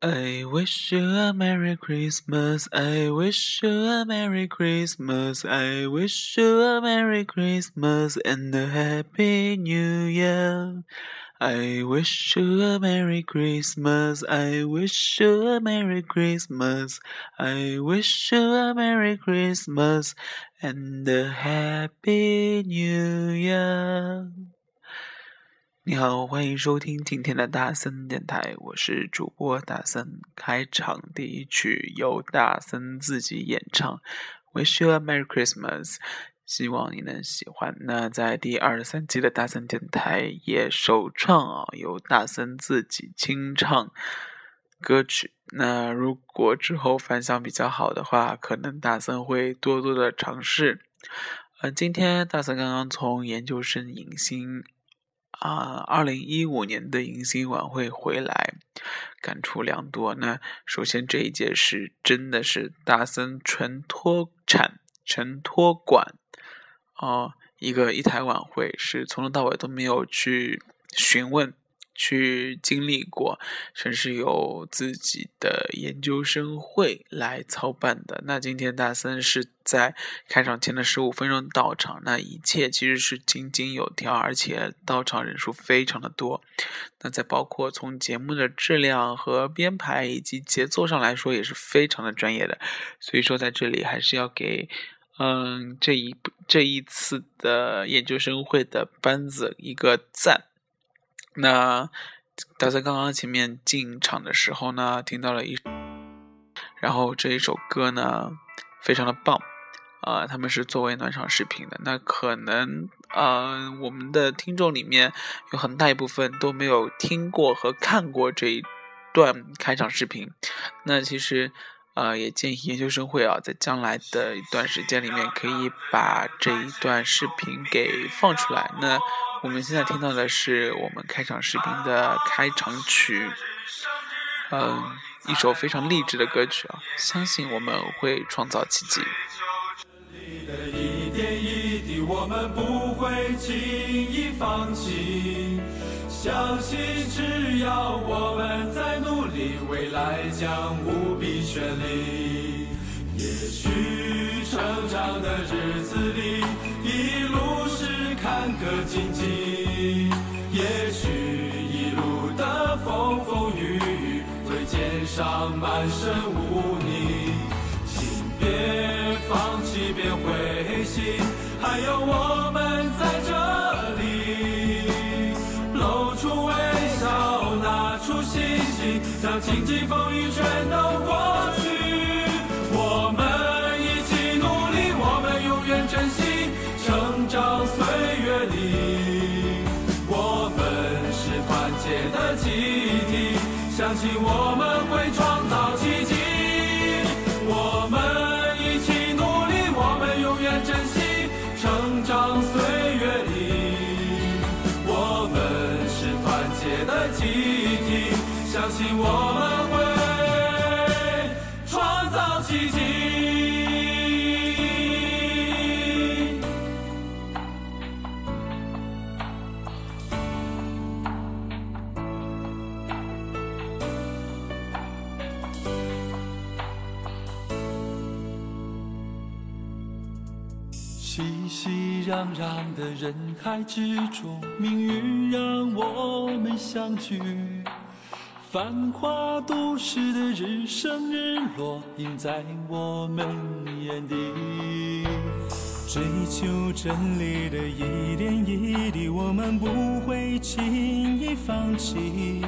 I wish you a Merry Christmas. I wish you a Merry Christmas. I wish you a Merry Christmas and a Happy New Year. I wish you a Merry Christmas. I wish you a Merry Christmas. I wish you a Merry Christmas and a Happy New Year. 你好，欢迎收听今天的大森电台，我是主播大森。开场第一曲由大森自己演唱，Wish you a Merry Christmas，希望你能喜欢。那在第二十三期的大森电台也首唱啊，由大森自己清唱歌曲。那如果之后反响比较好的话，可能大森会多多的尝试。呃，今天大森刚刚从研究生迎新。啊，二零一五年的迎新晚会回来，感触良多。那首先这一届是真的是大森纯脱产、纯托管哦，一个一台晚会是从头到尾都没有去询问。去经历过，甚至有自己的研究生会来操办的。那今天大森是在开场前的十五分钟到场，那一切其实是井井有条，而且到场人数非常的多。那在包括从节目的质量和编排以及节奏上来说，也是非常的专业的。所以说在这里还是要给，嗯，这一这一次的研究生会的班子一个赞。那大家刚刚前面进场的时候呢，听到了一，然后这一首歌呢，非常的棒，啊，他们是作为暖场视频的。那可能啊，我们的听众里面有很大一部分都没有听过和看过这一段开场视频。那其实，呃，也建议研究生会啊，在将来的一段时间里面，可以把这一段视频给放出来。那。我们现在听到的是我们开场视频的开场曲，嗯，一首非常励志的歌曲啊！相信我们会创造奇迹。一点一滴，我们不会轻易放弃相信只要我们在努力，未来将无比绚丽。也许成长的日子里，一路是。坎坷荆棘，也许一路的风风雨雨会肩上满身污迎着风信我们会创造奇迹。熙熙攘攘的人海之中，命运让我们相聚。繁华都市的日升日落，映在我们眼底。追求真理的一点一滴，我们不会轻易放弃。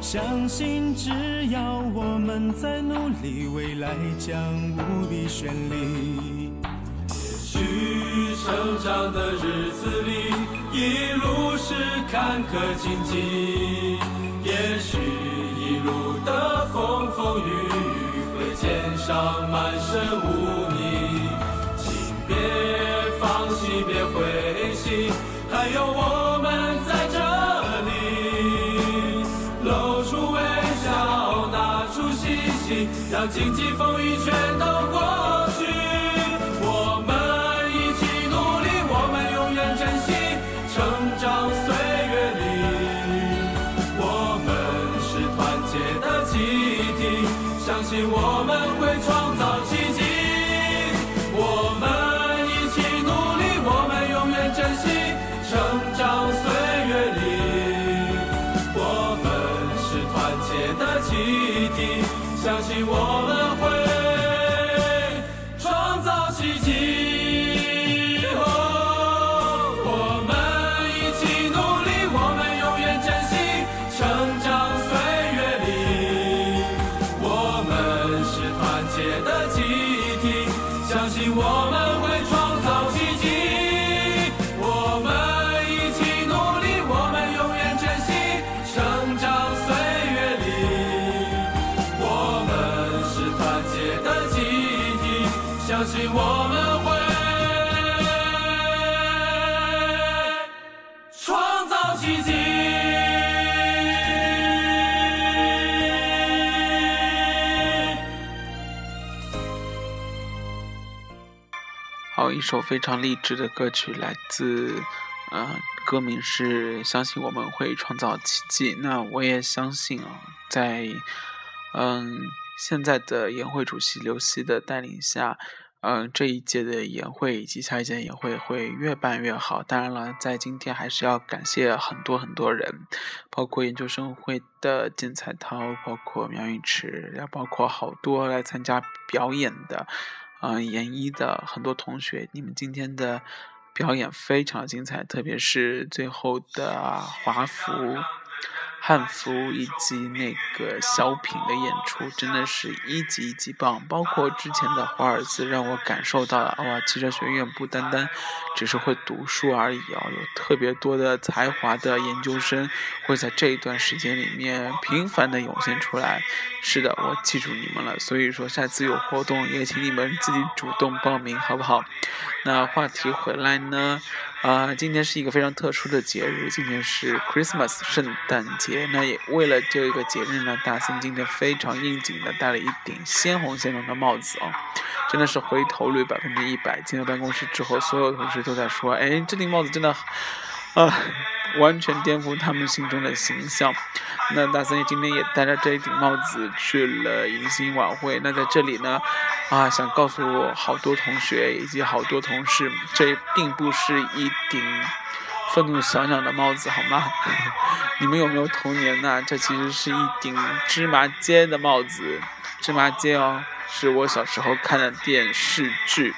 相信只要我们在努力，未来将无比绚丽。成长的日子里，一路是坎坷荆棘，路的风风雨雨会肩上满身污泥，请别放弃，别灰心，还有我们在这里，露出微笑，拿出信心，让荆棘风雨全相信我们会创造奇迹。我们一起努力，我们永远珍惜成长岁月里，我们是团结的集体，相信我们相信我们会一首非常励志的歌曲，来自，呃，歌名是“相信我们会创造奇迹”。那我也相信啊，在，嗯，现在的研会主席刘希的带领下，嗯，这一届的研会以及下一届研会会越办越好。当然了，在今天还是要感谢很多很多人，包括研究生会的金彩涛，包括苗玉池，也包括好多来参加表演的。嗯，研一的很多同学，你们今天的表演非常精彩，特别是最后的华服、汉服以及那个小品的演出，真的是一级一级棒。包括之前的华尔兹，让我感受到了哇，汽车学院不单单只是会读书而已啊，有特别多的才华的研究生会在这一段时间里面频繁的涌现出来。是的，我记住你们了。所以说，下次有活动也请你们自己主动报名，好不好？那话题回来呢？啊、今天是一个非常特殊的节日，今天是 Christmas 圣诞节。那也为了这个节日呢，大森今天非常应景的戴了一顶鲜红鲜红的帽子哦，真的是回头率百分之一百。进了办公室之后，所有同事都在说：“哎，这顶帽子真的，啊、完全颠覆他们心中的形象。”那大森今天也戴着这一顶帽子去了迎新晚会。那在这里呢，啊，想告诉我好多同学以及好多同事，这并不是一顶愤怒小鸟的帽子，好吗？你们有没有童年呢？这其实是一顶芝麻街的帽子。芝麻街哦，是我小时候看的电视剧，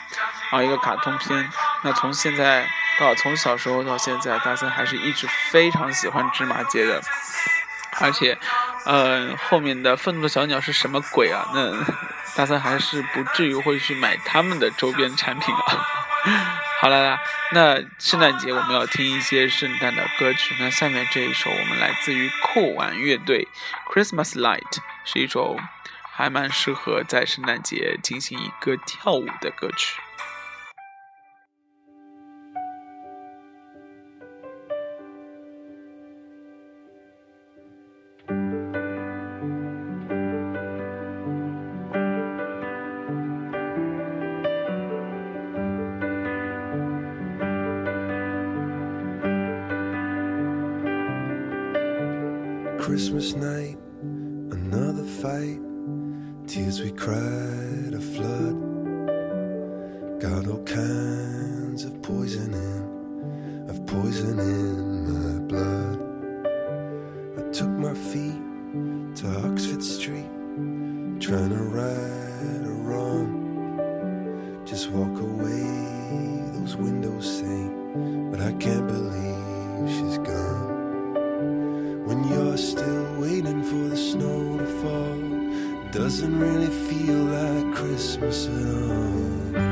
啊，一个卡通片。那从现在到从小时候到现在，大森还是一直非常喜欢芝麻街的。而且，呃，后面的愤怒的小鸟是什么鬼啊？那 大森还是不至于会去买他们的周边产品啊。好了啦，那圣诞节我们要听一些圣诞的歌曲。那下面这一首我们来自于酷玩乐队《Christmas Light》，是一首还蛮适合在圣诞节进行一个跳舞的歌曲。Christmas night, another fight. Tears we cried, a flood. Got all kinds of poison in, of poison in my blood. I took my feet to Oxford Street, trying to right a wrong. Just walk away, those windows say, but I can't believe doesn't really feel like Christmas at all.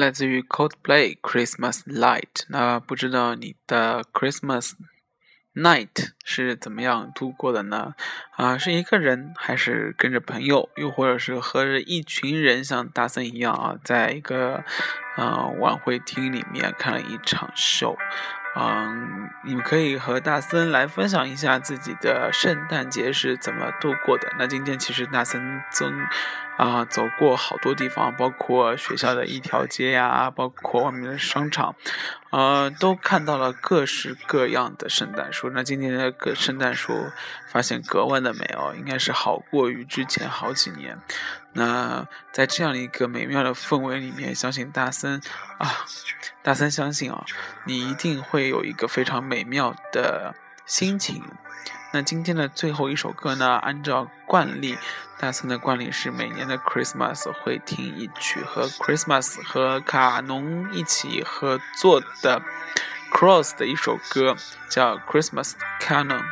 来自于 Coldplay Christmas Light。那不知道你的 Christmas night 是怎么样度过的呢？啊，是一个人，还是跟着朋友，又或者是和着一群人，像大森一样啊，在一个呃晚会厅里面看了一场秀？嗯，你们可以和大森来分享一下自己的圣诞节是怎么度过的。那今天其实大森曾啊、走过好多地方，包括学校的一条街呀，包括外面的商场，呃，都看到了各式各样的圣诞树。那今天的个圣诞树发现格外的美哦，应该是好过于之前好几年。那在这样一个美妙的氛围里面，相信大森啊，大森相信啊，你一定会有一个非常美妙的心情。那今天的最后一首歌呢，按照惯例，大森的惯例是每年的 Christmas 会听一曲和 Christmas 和卡农一起合作的 Cross 的一首歌，叫 Christmas Canon。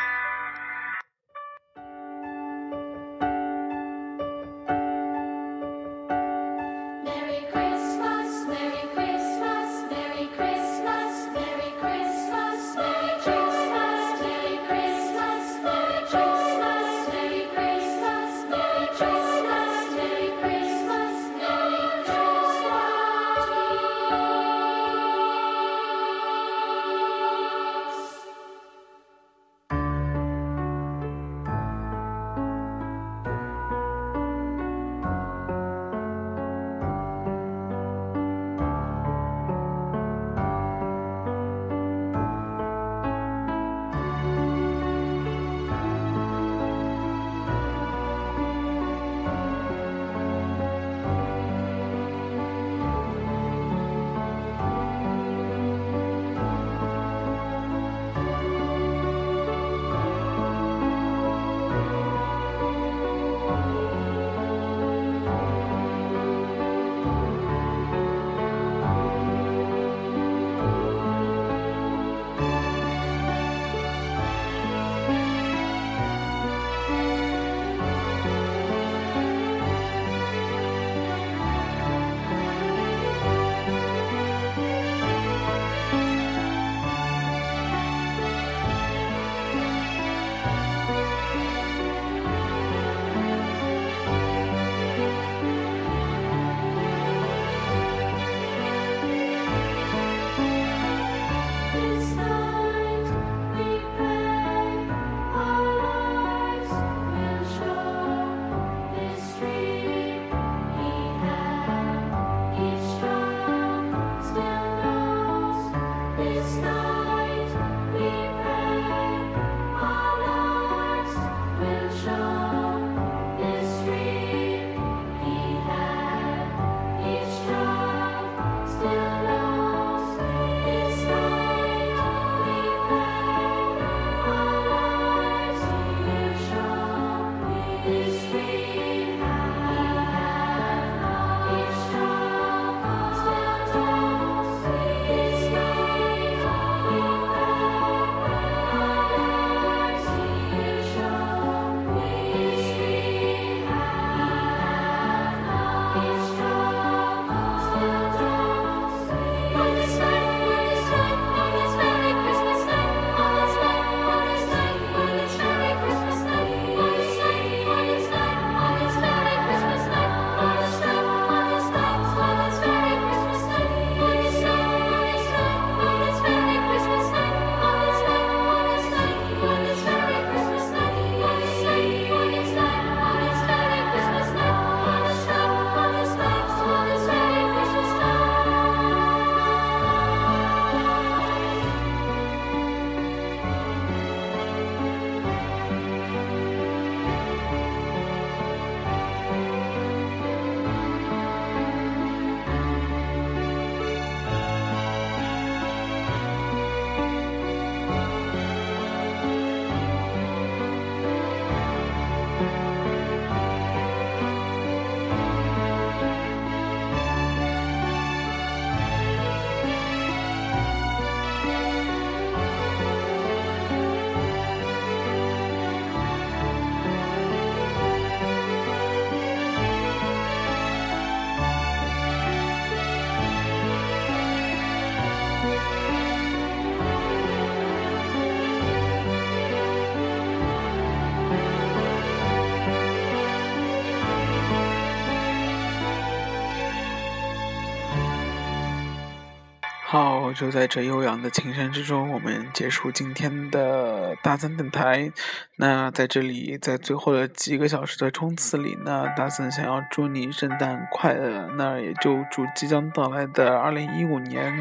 好，就在这悠扬的琴声之中，我们结束今天的大森电台。那在这里，在最后的几个小时的冲刺里那，大森想要祝你圣诞快乐。那也就祝即将到来的二零一五年，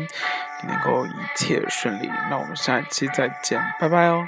能够一切顺利。那我们下期再见，拜拜哦。